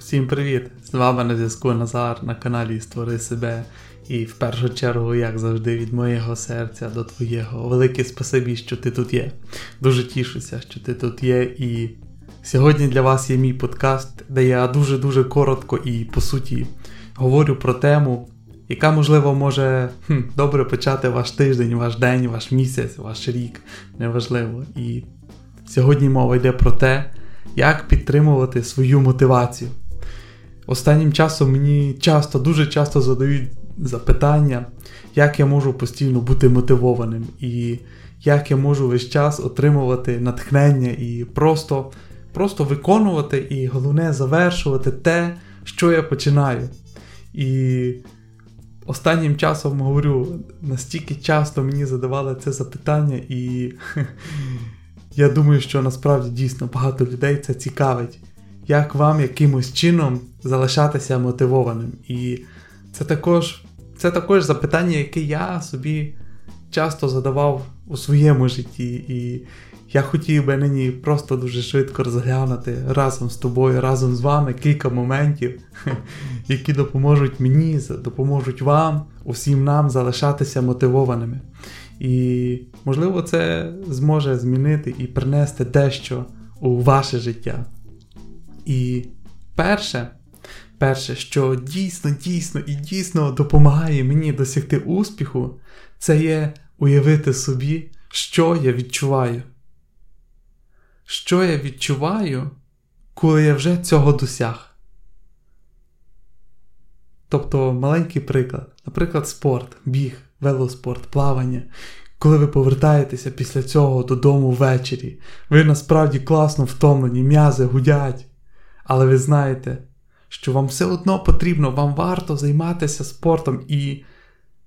Всім привіт! З вами на зв'язку Назар на каналі Створи себе. І в першу чергу, як завжди, від моєго серця до твоєго. Велике спасибі, що ти тут є. Дуже тішуся, що ти тут є. І сьогодні для вас є мій подкаст, де я дуже-дуже коротко і по суті говорю про тему, яка, можливо, може хм, добре почати ваш тиждень, ваш день, ваш місяць, ваш рік. Неважливо. І сьогодні мова йде про те, як підтримувати свою мотивацію. Останнім часом мені часто, дуже часто задають запитання, як я можу постійно бути мотивованим, і як я можу весь час отримувати натхнення і просто просто виконувати, і головне завершувати те, що я починаю. І останнім часом говорю, настільки часто мені задавали це запитання, і я думаю, що насправді дійсно багато людей це цікавить як вам якимось чином залишатися мотивованим. І це також це також запитання, яке я собі часто задавав у своєму житті. І я хотів би нині просто дуже швидко розглянути разом з тобою, разом з вами кілька моментів, які допоможуть мені, допоможуть вам, усім нам залишатися мотивованими. І, можливо, це зможе змінити і принести дещо у ваше життя. І перше, перше, що дійсно, дійсно і дійсно допомагає мені досягти успіху, це є уявити собі, що я відчуваю. Що я відчуваю, коли я вже цього досяг. Тобто маленький приклад, наприклад, спорт, біг, велоспорт, плавання. Коли ви повертаєтеся після цього додому ввечері, ви насправді класно втомлені, м'язи гудять. Але ви знаєте, що вам все одно потрібно, вам варто займатися спортом, і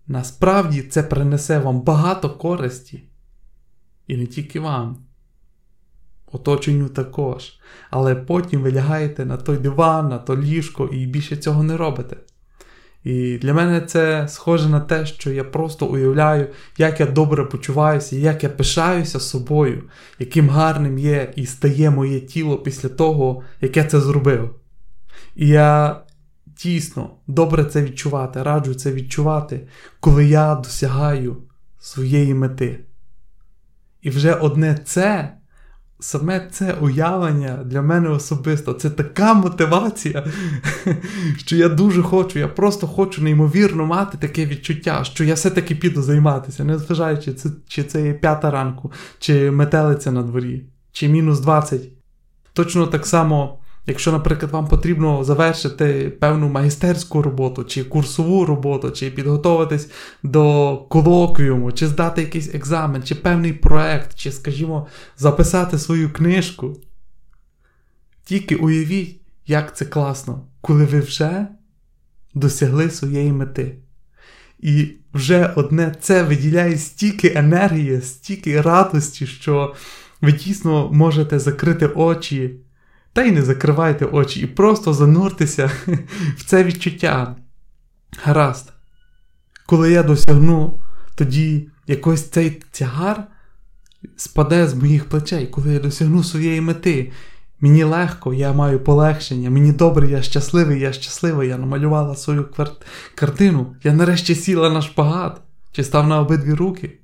насправді це принесе вам багато користі. І не тільки вам, оточенню також. Але потім ви лягаєте на той диван, на то ліжко і більше цього не робите. І для мене це схоже на те, що я просто уявляю, як я добре почуваюся, як я пишаюся собою, яким гарним є і стає моє тіло після того, як я це зробив. І я дійсно добре це відчувати, раджу це відчувати, коли я досягаю своєї мети. І вже одне це саме це уявлення для мене особисто це така мотивація, що я дуже хочу, я просто хочу неймовірно мати таке відчуття, що я все-таки піду займатися, незважаючи, чи це є п'ята ранку, чи метелиця на дворі, чи мінус 20. Точно так само Якщо, наприклад, вам потрібно завершити певну магістерську роботу, чи курсову роботу, чи підготуватись до колоквіуму, чи здати якийсь екзамен, чи певний проект, чи, скажімо, записати свою книжку, тільки уявіть, як це класно, коли ви вже досягли своєї мети. І вже одне це виділяє стільки енергії, стільки радості, що ви дійсно можете закрити очі. Та й не закривайте очі і просто зануртеся в це відчуття. Гаразд. Коли я досягну, тоді якось цей тягар спаде з моїх плечей, коли я досягну своєї мети. Мені легко, я маю полегшення, мені добре, я щасливий, я щасливий, я намалювала свою картину, я нарешті сіла на шпагат чи став на обидві руки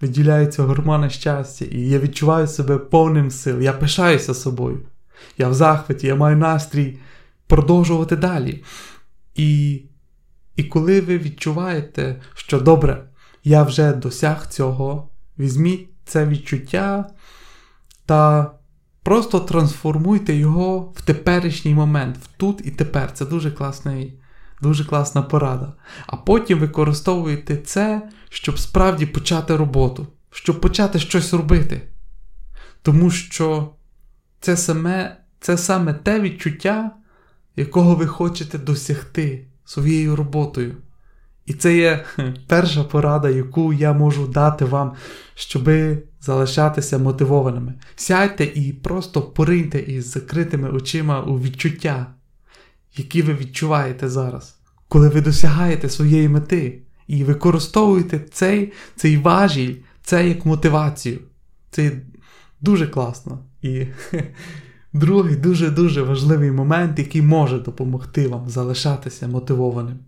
виділяються гормони щастя, і я відчуваю себе повним сил, я пишаюся собою. Я в захваті, я маю настрій продовжувати далі. І, І коли ви відчуваєте, що добре, я вже досяг цього, візьміть це відчуття та просто трансформуйте його в теперішній момент, в тут і тепер. Це дуже класний Дуже класна порада. А потім використовуєте це, щоб справді почати роботу, щоб почати щось робити. Тому що це саме, це саме те відчуття, якого ви хочете досягти своєю роботою. І це є перша порада, яку я можу дати вам, щоби залишатися мотивованими. Сядьте і просто пориньте із закритими очима у відчуття які ви відчуваєте зараз, коли ви досягаєте своєї мети і використовуєте цей цей важіль, це як мотивацію. Це дуже класно. І Другий дуже-дуже важливий момент, який може допомогти вам залишатися мотивованим.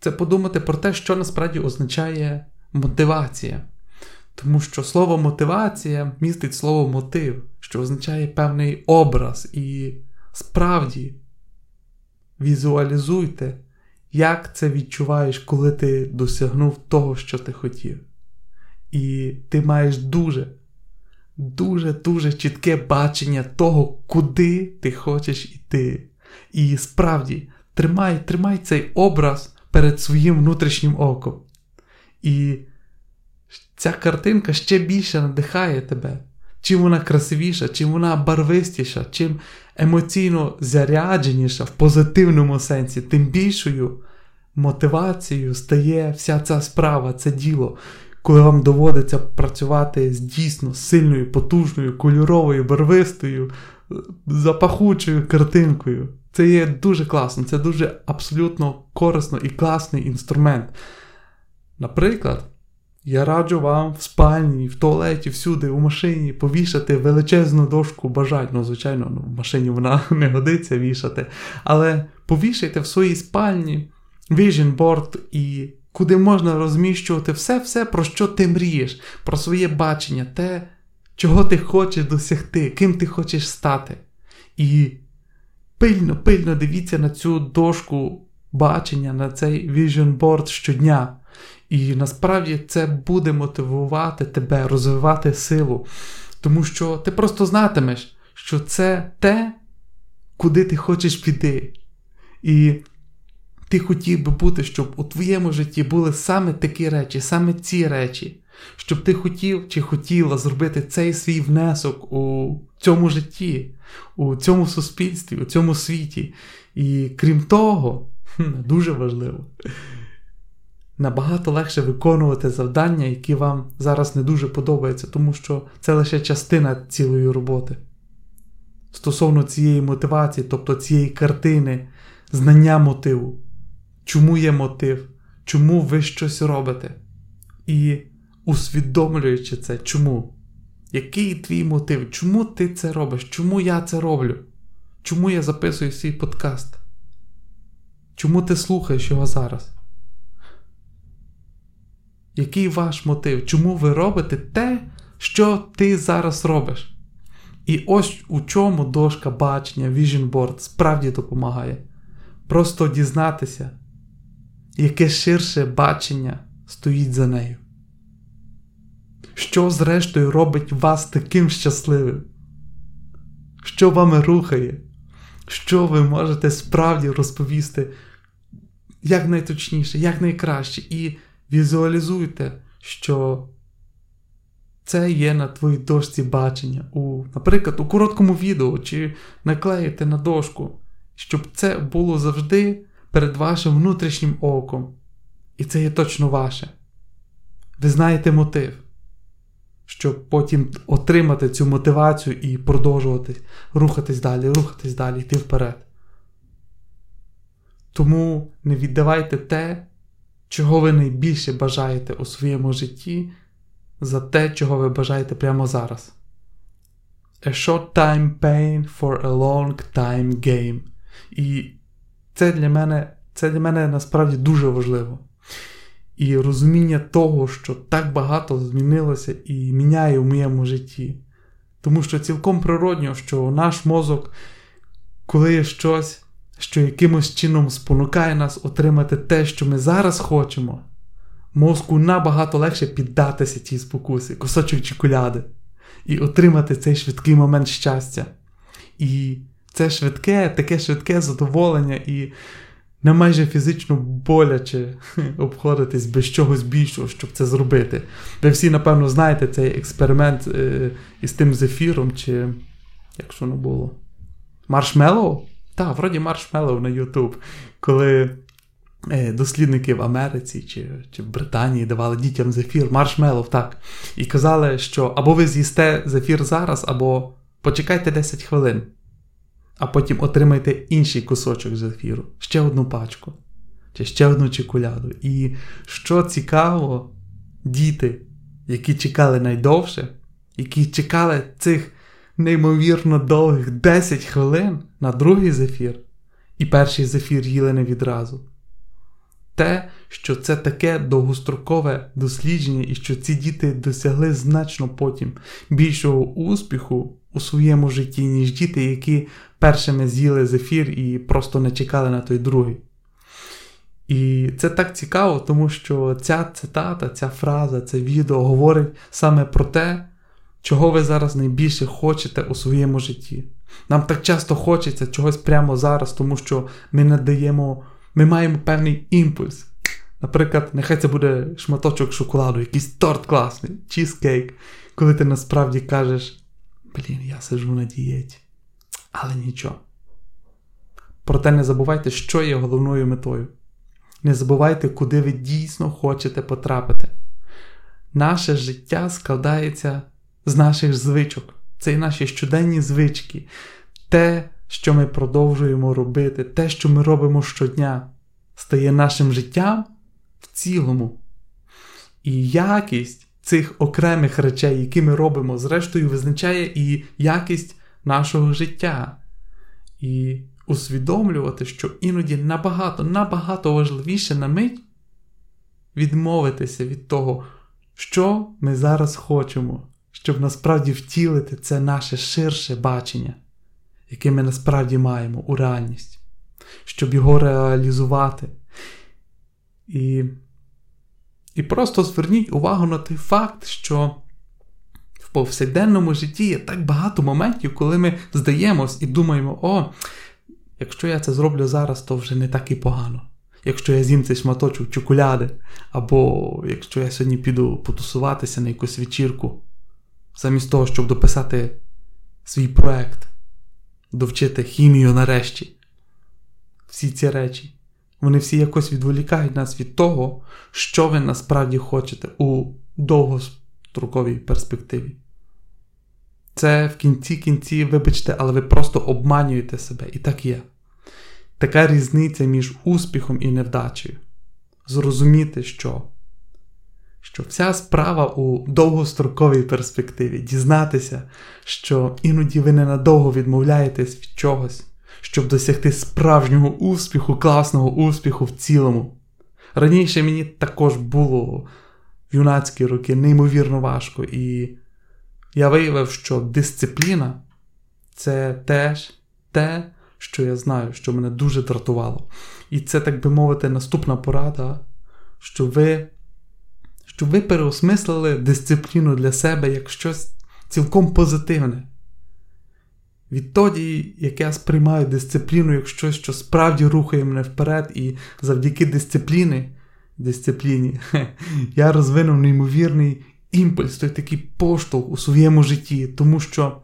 Це подумати про те, що насправді означає мотивація. Тому що слово мотивація містить слово мотив, що означає певний образ. І справді візуалізуйте, як це відчуваєш, коли ти досягнув того, що ти хотів. І ти маєш дуже, дуже-дуже чітке бачення того, куди ти хочеш йти. І справді, тримай, тримай цей образ перед своїм внутрішнім оком. І ця картинка ще більше надихає тебе. Чим вона красивіша, чим вона барвистіша, чим емоційно зарядженіша в позитивному сенсі, тим більшою мотивацією стає вся ця справа, це діло, коли вам доводиться працювати з дійсно сильною, потужною, кольоровою, барвистою, запахучою картинкою. Це є дуже класно, це дуже абсолютно корисно і класний інструмент. Наприклад. Я раджу вам в спальні, в туалеті, всюди, у машині повішати величезну дошку бажань. Ну, звичайно, ну, в машині вона не годиться вішати. Але повішайте в своїй спальні vision board і куди можна розміщувати все-все, про що ти мрієш, про своє бачення, те, чого ти хочеш досягти, ким ти хочеш стати. І пильно, пильно дивіться на цю дошку бачення, на цей vision board щодня. І насправді це буде мотивувати тебе, розвивати силу. Тому що ти просто знатимеш, що це те, куди ти хочеш піти. І ти хотів би бути, щоб у твоєму житті були саме такі речі, саме ці речі, щоб ти хотів чи хотіла зробити цей свій внесок у цьому житті, у цьому суспільстві, у цьому світі. І крім того, дуже важливо набагато легше виконувати завдання, які вам зараз не дуже подобаються, тому що це лише частина цілої роботи. Стосовно цієї мотивації, тобто цієї картини, знання мотиву, чому є мотив, чому ви щось робите. І усвідомлюючи це, чому? Який твій мотив? Чому ти це робиш? Чому я це роблю? Чому я записую свій подкаст? Чому ти слухаєш його зараз? Який ваш мотив? Чому ви робите те, що ти зараз робиш? І ось у чому дошка бачення Vision Board справді допомагає. Просто дізнатися, яке ширше бачення стоїть за нею. Що, зрештою, робить вас таким щасливим? Що вами рухає? Що ви можете справді розповісти як найточніше, як найкраще. І Візуалізуйте, що це є на твоїй дошці бачення, у, наприклад, у короткому відео чи наклеїте на дошку, щоб це було завжди перед вашим внутрішнім оком. І це є точно ваше. Ви знаєте мотив, щоб потім отримати цю мотивацію і продовжувати рухатись далі, рухатись далі, йти вперед. Тому не віддавайте те, чого ви найбільше бажаєте у своєму житті за те, чого ви бажаєте прямо зараз. A short time pain for a long time game. І це для мене це для мене насправді дуже важливо. І розуміння того, що так багато змінилося і міняє в моєму житті. Тому що цілком природньо, що наш мозок, коли є щось що якимось чином спонукає нас отримати те, що ми зараз хочемо, мозку набагато легше піддатися цій спокусі, кусочок чоколяди, і отримати цей швидкий момент щастя. І це швидке, таке швидке задоволення і не майже фізично боляче обходитись без чогось більшого, щоб це зробити. Ви всі, напевно, знаєте цей експеримент е, із тим зефіром, чи як що не було? Маршмеллоу? Так, вроді маршмеллоу на YouTube, коли е, дослідники в Америці чи чи в Британії давали дітям зефір, маршмеллоу, так. І казали, що або ви з'їсте зефір зараз, або почекайте 10 хвилин, а потім отримайте інший кусочок зефіру, ще одну пачку, чи ще одну чоколяду. І що цікаво, діти, які чекали найдовше, які чекали цих неймовірно довгих 10 хвилин на другий зефір, і перший зефір їли не відразу. Те, що це таке довгострокове дослідження, і що ці діти досягли значно потім більшого успіху у своєму житті, ніж діти, які першими з'їли зефір і просто не чекали на той другий. І це так цікаво, тому що ця цитата, ця фраза, це відео говорить саме про те, чого ви зараз найбільше хочете у своєму житті. Нам так часто хочеться чогось прямо зараз, тому що ми надаємо, ми маємо певний імпульс. Наприклад, нехай це буде шматочок шоколаду, якийсь торт класний, чізкейк, коли ти насправді кажеш, блін, я сижу на дієті, але нічого. Проте не забувайте, що є головною метою. Не забувайте, куди ви дійсно хочете потрапити. Наше життя складається з наших звичок. Це і наші щоденні звички, те, що ми продовжуємо робити, те, що ми робимо щодня, стає нашим життям в цілому. І якість цих окремих речей, які ми робимо, зрештою, визначає і якість нашого життя. І усвідомлювати, що іноді набагато, набагато важливіше на мить відмовитися від того, що ми зараз хочемо, щоб насправді втілити це наше ширше бачення, яке ми насправді маємо у реальність, щоб його реалізувати. І і просто зверніть увагу на той факт, що в повсякденному житті є так багато моментів, коли ми здаємось і думаємо, о, якщо я це зроблю зараз, то вже не так і погано. Якщо я з'їм цей шматочок чоколяди, або якщо я сьогодні піду потусуватися на якусь вечірку, замість того, щоб дописати свій проект, довчити хімію нарешті. Всі ці речі, вони всі якось відволікають нас від того, що ви насправді хочете у довгостроковій перспективі. Це в кінці кінці, вибачте, але ви просто обманюєте себе. І так є. Така різниця між успіхом і невдачею. Зрозуміти, що що вся справа у довгостроковій перспективі, дізнатися, що іноді ви ненадовго відмовляєтесь від чогось, щоб досягти справжнього успіху, класного успіху в цілому. Раніше мені також було в юнацькі роки неймовірно важко, і я виявив, що дисципліна це теж те, що я знаю, що мене дуже дратувало. І це, так би мовити, наступна порада, що ви щоб ви переосмислили дисципліну для себе як щось цілком позитивне. Відтоді, як я сприймаю дисципліну як щось, що справді рухає мене вперед, і завдяки дисципліни, дисципліні, я розвинув неймовірний імпульс, той такий поштовх у своєму житті, тому що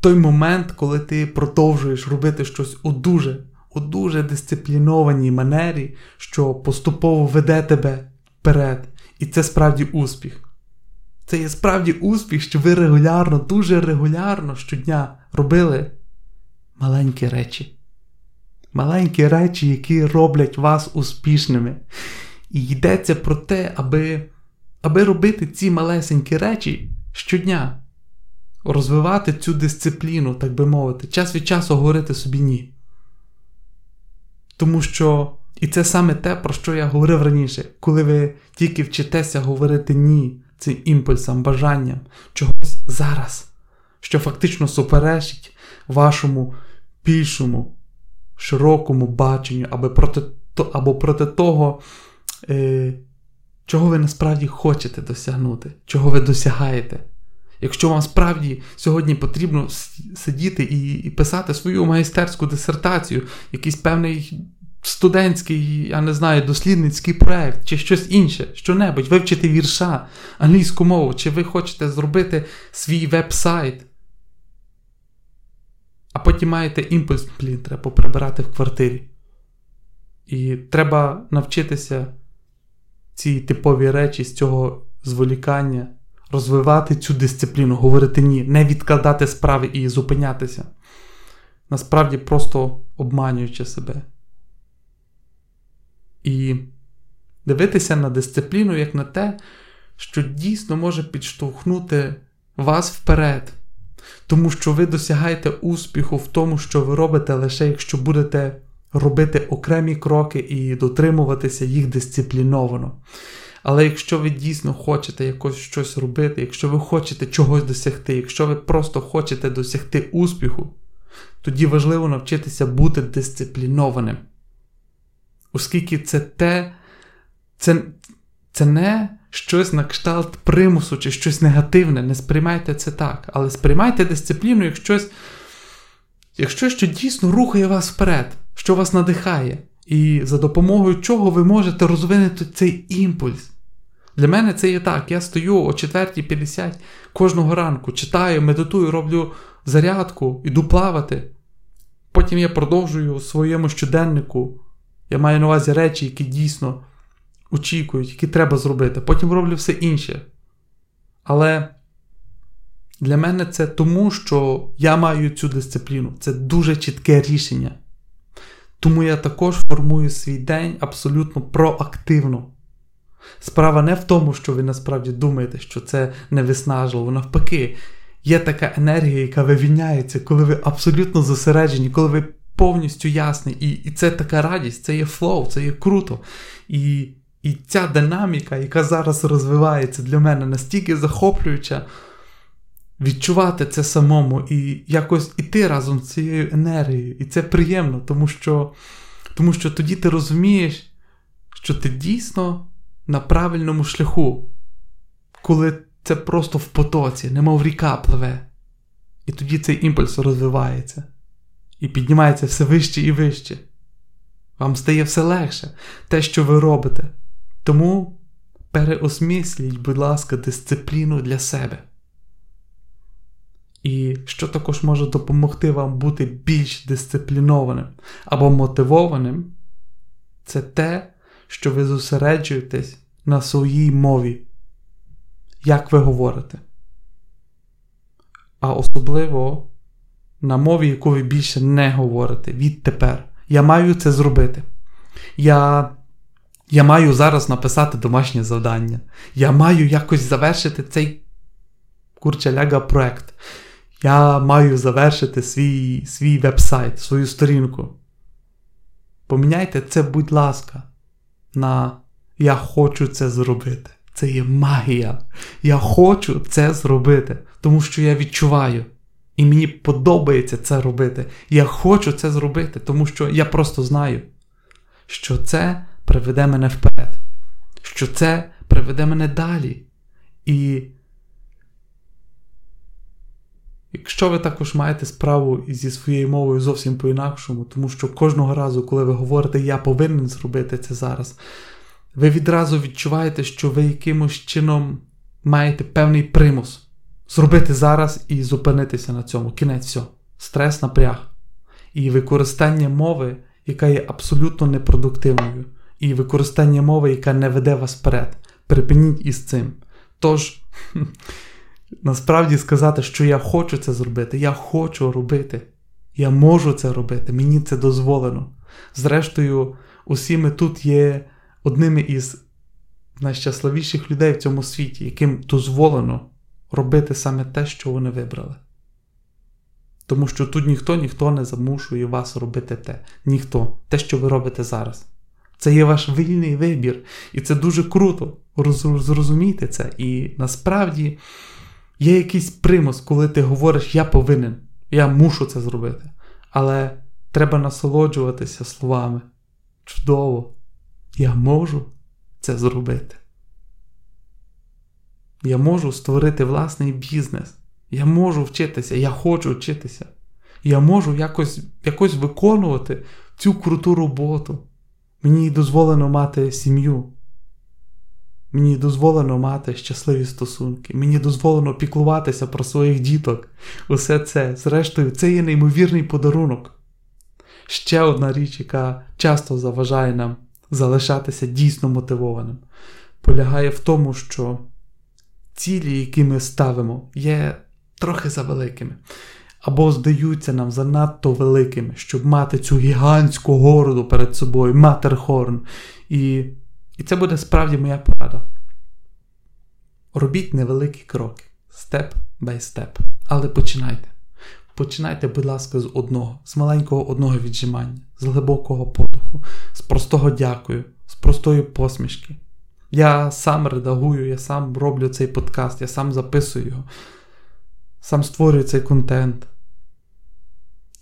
той момент, коли ти продовжуєш робити щось у дуже, у дуже дисциплінованій манері, що поступово веде тебе вперед. І це справді успіх. Це є справді успіх, що ви регулярно, дуже регулярно щодня робили маленькі речі. Маленькі речі, які роблять вас успішними. І йдеться про те, аби аби робити ці малесенькі речі щодня, розвивати цю дисципліну, так би мовити, час від часу говорити собі ні. Тому що, і це саме те, про що я говорив раніше, коли ви тільки вчитеся говорити ні цим імпульсам, бажанням, чогось зараз, що фактично суперечить вашому більшому, широкому баченню, або проти або проти того, е, чого ви насправді хочете досягнути, чого ви досягаєте. Якщо вам справді сьогодні потрібно сидіти і, і писати свою майстерську дисертацію, якийсь певний студентський, я не знаю, дослідницький проект, чи щось інше, що-небудь, вивчити вірша, англійську мову, чи ви хочете зробити свій веб-сайт, а потім маєте імпульс, блін, треба поприбирати в квартирі. І треба навчитися ці типові речі з цього зволікання, розвивати цю дисципліну, говорити ні, не відкладати справи і зупинятися. Насправді просто обманюючи себе. І дивитися на дисципліну як на те, що дійсно може підштовхнути вас вперед, Тому що ви досягаєте успіху в тому, що ви робите лише якщо будете робити окремі кроки і дотримуватися їх дисципліновано. Але якщо ви дійсно хочете якось щось робити, якщо ви хочете чогось досягти, якщо ви просто хочете досягти успіху, тоді важливо навчитися бути дисциплінованим. Оскільки це те, це, це не щось на кшталт примусу чи щось негативне. Не сприймайте це так. Але сприймайте дисципліну як щось, як щось, що дійсно рухає вас вперед, що вас надихає, і за допомогою чого ви можете розвинути цей імпульс. Для мене це є так. Я стою о 4.50 кожного ранку, читаю, медитую, роблю зарядку, іду плавати. Потім я продовжую у своєму щоденнику. Я маю на увазі речі, які дійсно очікують, які треба зробити. Потім роблю все інше. Але для мене це тому, що я маю цю дисципліну. Це дуже чітке рішення. Тому я також формую свій день абсолютно проактивно. Справа не в тому, що ви насправді думаєте, що це не виснажливо. Навпаки, є така енергія, яка вивільняється, коли ви абсолютно зосереджені, коли ви повністю ясний. І і це така радість, це є flow, це є круто. І і ця динаміка, яка зараз розвивається для мене настільки захоплююча, відчувати це самому і якось іти разом з цією енергією. І це приємно, тому що, тому що тоді ти розумієш, що ти дійсно на правильному шляху, коли це просто в потоці, немов ріка пливе. І тоді цей імпульс розвивається і піднімається все вище і вище. Вам стає все легше те, що ви робите. Тому переосмисліть, будь ласка, дисципліну для себе. І що також може допомогти вам бути більш дисциплінованим або мотивованим, це те, що ви зосереджуєтесь на своїй мові, як ви говорите. А особливо на мові, яку ви більше не говорите відтепер. Я маю це зробити. Я я маю зараз написати домашнє завдання. Я маю якось завершити цей курчаляга проект. Я маю завершити свій свій веб-сайт, свою сторінку. Поміняйте це, будь ласка, на я хочу це зробити. Це є магія. Я хочу це зробити, тому що я відчуваю. І мені подобається це робити. Я хочу це зробити, тому що я просто знаю, що це приведе мене вперед, що це приведе мене далі. І якщо ви також маєте справу зі своєю мовою зовсім по-інакшому, тому що кожного разу, коли ви говорите, я повинен зробити це зараз, ви відразу відчуваєте, що ви якимось чином маєте певний примус зробити зараз і зупинитися на цьому. Кінець все. Стрес напряг. І використання мови, яка є абсолютно непродуктивною, і використання мови, яка не веде вас вперед. Припиніть із цим. Тож, насправді сказати, що я хочу це зробити, я хочу робити. Я можу це робити, мені це дозволено. Зрештою, усі ми тут є одними із найщасливіших людей в цьому світі, яким дозволено робити саме те, що вони вибрали. Тому що тут ніхто ніхто не замушує вас робити те. Ніхто. Те, що ви робите зараз. Це є ваш вільний вибір. І це дуже круто. Зрозумійте це. І насправді є якийсь примус, коли ти говориш, я повинен, я мушу це зробити. Але треба насолоджуватися словами. Чудово! Я можу це зробити. Я можу створити власний бізнес. Я можу вчитися, я хочу вчитися. Я можу якось якось виконувати цю круту роботу. Мені дозволено мати сім'ю. Мені дозволено мати щасливі стосунки. Мені дозволено піклуватися про своїх діток. Усе це, зрештою, це є неймовірний подарунок. Ще одна річ, яка часто заважає нам залишатися дійсно мотивованим, полягає в тому, що цілі, які ми ставимо, є трохи завеликими. Або здаються нам занадто великими, щоб мати цю гігантську городу перед собою, Матерхорн. І, І це буде справді моя порада. Робіть невеликі кроки, степ бай степ. Але починайте. Починайте, будь ласка, з одного, з маленького одного віджимання, з глибокого подиху, з простого дякую, з простої посмішки. Я сам редагую, я сам роблю цей подкаст, я сам записую його, сам створюю цей контент.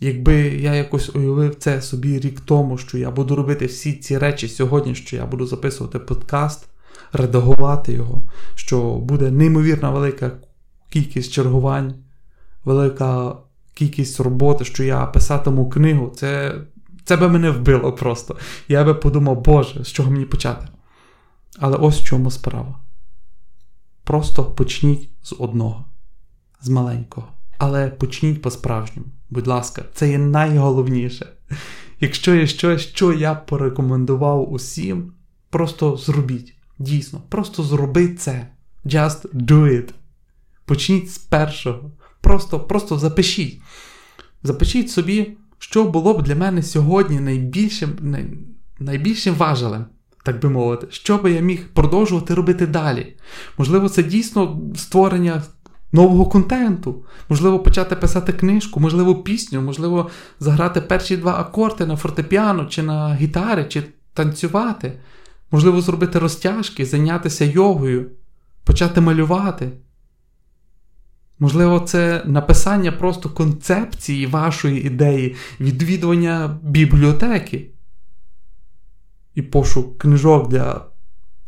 Якби я якось уявив це собі рік тому, що я буду робити всі ці речі сьогодні, що я буду записувати подкаст, редагувати його, що буде неймовірна велика кількість чергувань, велика кількість роботи, що я писатиму книгу, це це би мене вбило просто. Я би подумав, Боже, з чого мені почати? Але ось в чому справа. Просто почніть з одного, з маленького. Але почніть по-справжньому. Будь ласка, це є найголовніше. Якщо є щось, що я порекомендував усім, просто зробіть. Дійсно, просто зроби це. Just do it. Почніть з першого. Просто просто запишіть. Запишіть собі, що було б для мене сьогодні найбільшим най, найбільшим важелем, так би мовити, що би я міг продовжувати робити далі. Можливо, це дійсно створення нового контенту. Можливо, почати писати книжку, можливо, пісню, можливо, заграти перші два акорди на фортепіано, чи на гітари, чи танцювати. Можливо, зробити розтяжки, зайнятися йогою, почати малювати. Можливо, це написання просто концепції вашої ідеї, відвідування бібліотеки і пошук книжок для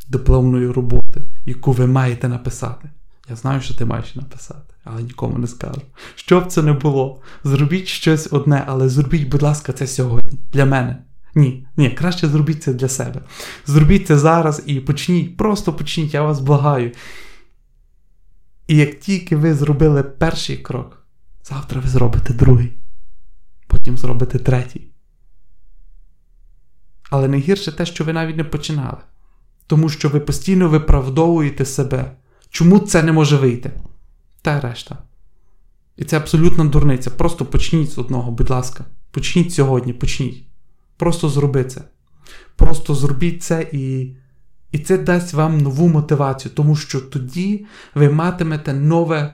дипломної роботи, яку ви маєте написати. Я знаю, що ти маєш написати, але нікому не скажу. Що б це не було, зробіть щось одне, але зробіть, будь ласка, це сьогодні. Для мене. Ні, ні, краще зробіть це для себе. Зробіть це зараз і почніть, просто почніть, я вас благаю. І як тільки ви зробили перший крок, завтра ви зробите другий, потім зробите третій. Але найгірше те, що ви навіть не починали. Тому що ви постійно виправдовуєте себе. Чому це не може вийти? Та решта. І це абсолютно дурниця. Просто почніть з одного, будь ласка. Почніть сьогодні, почніть. Просто зроби це. Просто зробіть це і і це дасть вам нову мотивацію, тому що тоді ви матимете нове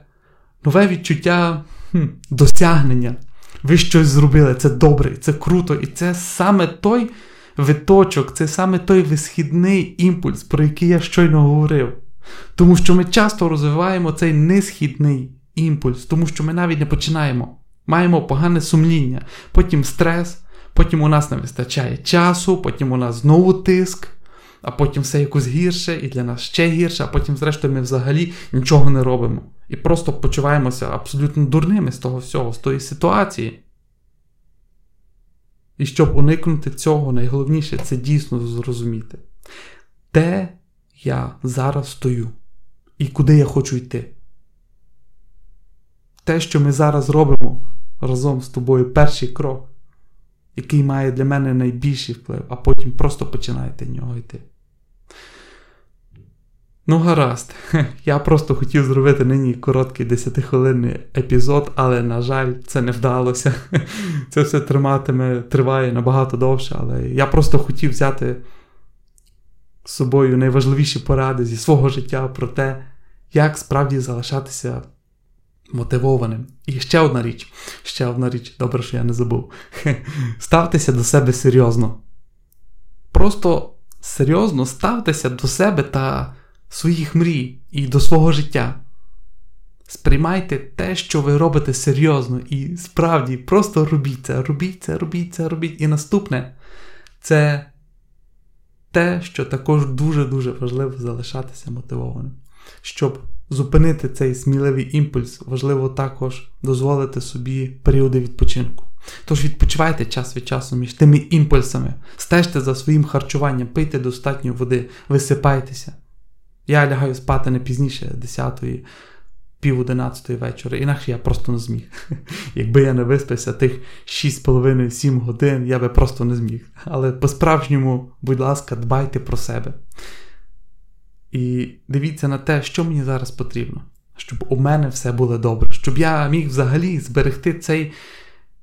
нове відчуття хм, досягнення. Ви щось зробили, це добре, це круто, і це саме той виточок, це саме той висхідний імпульс, про який я щойно говорив. Тому що ми часто розвиваємо цей несхідний імпульс, тому що ми навіть не починаємо. Маємо погане сумління, потім стрес, потім у нас не вистачає часу, потім у нас знову тиск а потім все якось гірше, і для нас ще гірше, а потім, зрештою, ми взагалі нічого не робимо. І просто почуваємося абсолютно дурними з того всього, з тої ситуації. І щоб уникнути цього, найголовніше це дійсно зрозуміти, де я зараз стою і куди я хочу йти. Те, що ми зараз робимо разом з тобою, перший крок, який має для мене найбільший вплив, а потім просто починаєте нього йти. Ну, гаразд, я просто хотів зробити нині короткий 10-хвилинний епізод, але, на жаль, це не вдалося. Це все триматиме, триває набагато довше, але я просто хотів взяти з собою найважливіші поради зі свого життя про те, як справді залишатися мотивованим. І ще одна річ, ще одна річ, добре, що я не забув. Ставтеся до себе серйозно. Просто серйозно ставтеся до себе та своїх мрій і до свого життя. Сприймайте те, що ви робите серйозно, і справді просто робіть це, робіть це, робіть це, робіть. І наступне це те, що також дуже-дуже важливо залишатися мотивованим. Щоб зупинити цей сміливий імпульс, важливо також дозволити собі періоди відпочинку. Тож відпочивайте час від часу між тими імпульсами, стежте за своїм харчуванням, пийте достатньо води, висипайтеся. Я лягаю спати не пізніше 10-ї, пів 11 вечора, інакше я просто не зміг. Якби я не виспався тих 6,5-7 годин, я би просто не зміг. Але по-справжньому, будь ласка, дбайте про себе. І дивіться на те, що мені зараз потрібно, щоб у мене все було добре, щоб я міг взагалі зберегти цей,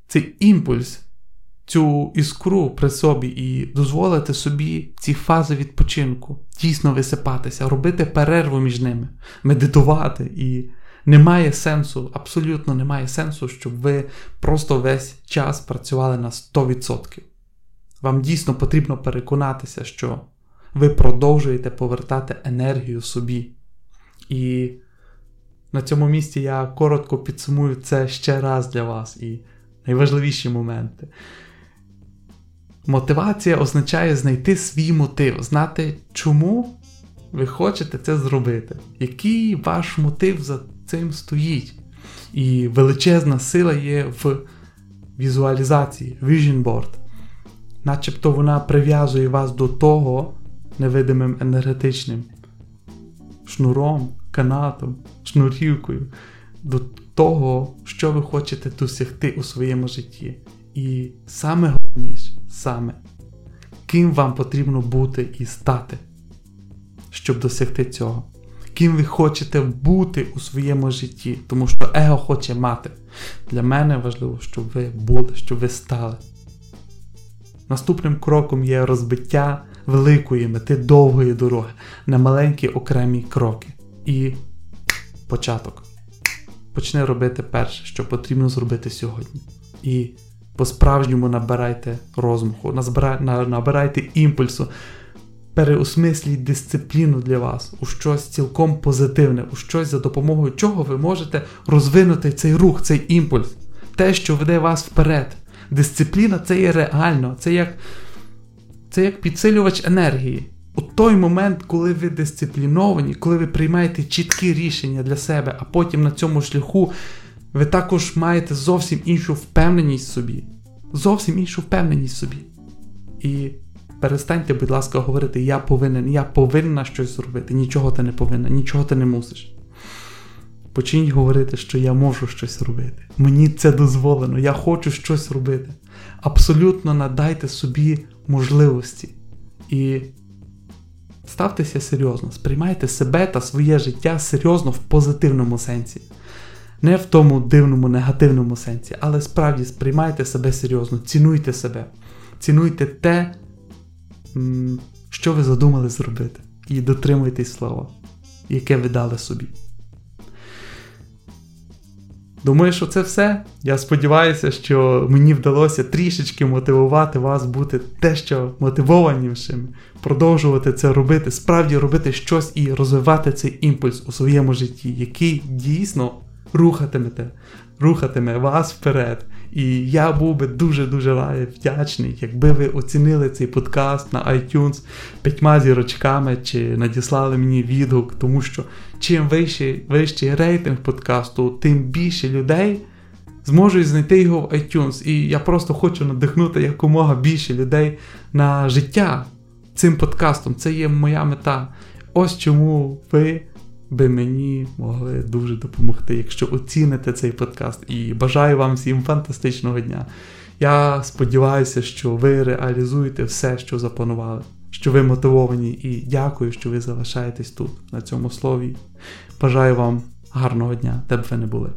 цей імпульс цю іскру при собі і дозволити собі ці фази відпочинку, дійсно висипатися, робити перерву між ними, медитувати і немає сенсу, абсолютно немає сенсу, щоб ви просто весь час працювали на 100%. Вам дійсно потрібно переконатися, що ви продовжуєте повертати енергію собі. І на цьому місці я коротко підсумую це ще раз для вас і найважливіші моменти. Мотивація означає знайти свій мотив, знати, чому ви хочете це зробити, який ваш мотив за цим стоїть. І величезна сила є в візуалізації, vision board. Начебто вона прив'язує вас до того невидимим енергетичним шнуром, канатом, шнурівкою, до того, що ви хочете досягти у своєму житті. І саме головніше, саме, ким вам потрібно бути і стати, щоб досягти цього. Ким ви хочете бути у своєму житті, тому що его хоче мати. Для мене важливо, щоб ви були, щоб ви стали. Наступним кроком є розбиття великої мети довгої дороги на маленькі окремі кроки. І початок. Почни робити перше, що потрібно зробити сьогодні. І по-справжньому набирайте розмаху, набирайте імпульсу, переосмисліть дисципліну для вас у щось цілком позитивне, у щось за допомогою чого ви можете розвинути цей рух, цей імпульс, те, що веде вас вперед. Дисципліна це є реально, це як це як підсилювач енергії. У той момент, коли ви дисципліновані, коли ви приймаєте чіткі рішення для себе, а потім на цьому шляху ви також маєте зовсім іншу впевненість в собі. Зовсім іншу впевненість в собі. І перестаньте, будь ласка, говорити, я повинен, я повинна щось зробити. Нічого ти не повинна, нічого ти не мусиш. Почніть говорити, що я можу щось робити. Мені це дозволено, я хочу щось робити. Абсолютно надайте собі можливості. І ставтеся серйозно, сприймайте себе та своє життя серйозно в позитивному сенсі. Не в тому дивному, негативному сенсі, але справді сприймайте себе серйозно, цінуйте себе, цінуйте те, що ви задумали зробити, і дотримуйтесь слова, яке ви дали собі. Думаю, що це все. Я сподіваюся, що мені вдалося трішечки мотивувати вас бути дещо мотивованішим, продовжувати це робити, справді робити щось і розвивати цей імпульс у своєму житті, який дійсно рухатимете, рухатиме вас вперед. І я був би дуже-дуже вдячний, якби ви оцінили цей подкаст на iTunes п'ятьма зірочками чи надіслали мені відгук, тому що чим вищий, вищий рейтинг подкасту, тим більше людей зможуть знайти його в iTunes. І я просто хочу надихнути якомога більше людей на життя цим подкастом. Це є моя мета. Ось чому ви би мені могли дуже допомогти, якщо оціните цей подкаст. І бажаю вам всім фантастичного дня. Я сподіваюся, що ви реалізуєте все, що запланували, що ви мотивовані, і дякую, що ви залишаєтесь тут, на цьому слові. Бажаю вам гарного дня, де б ви не були.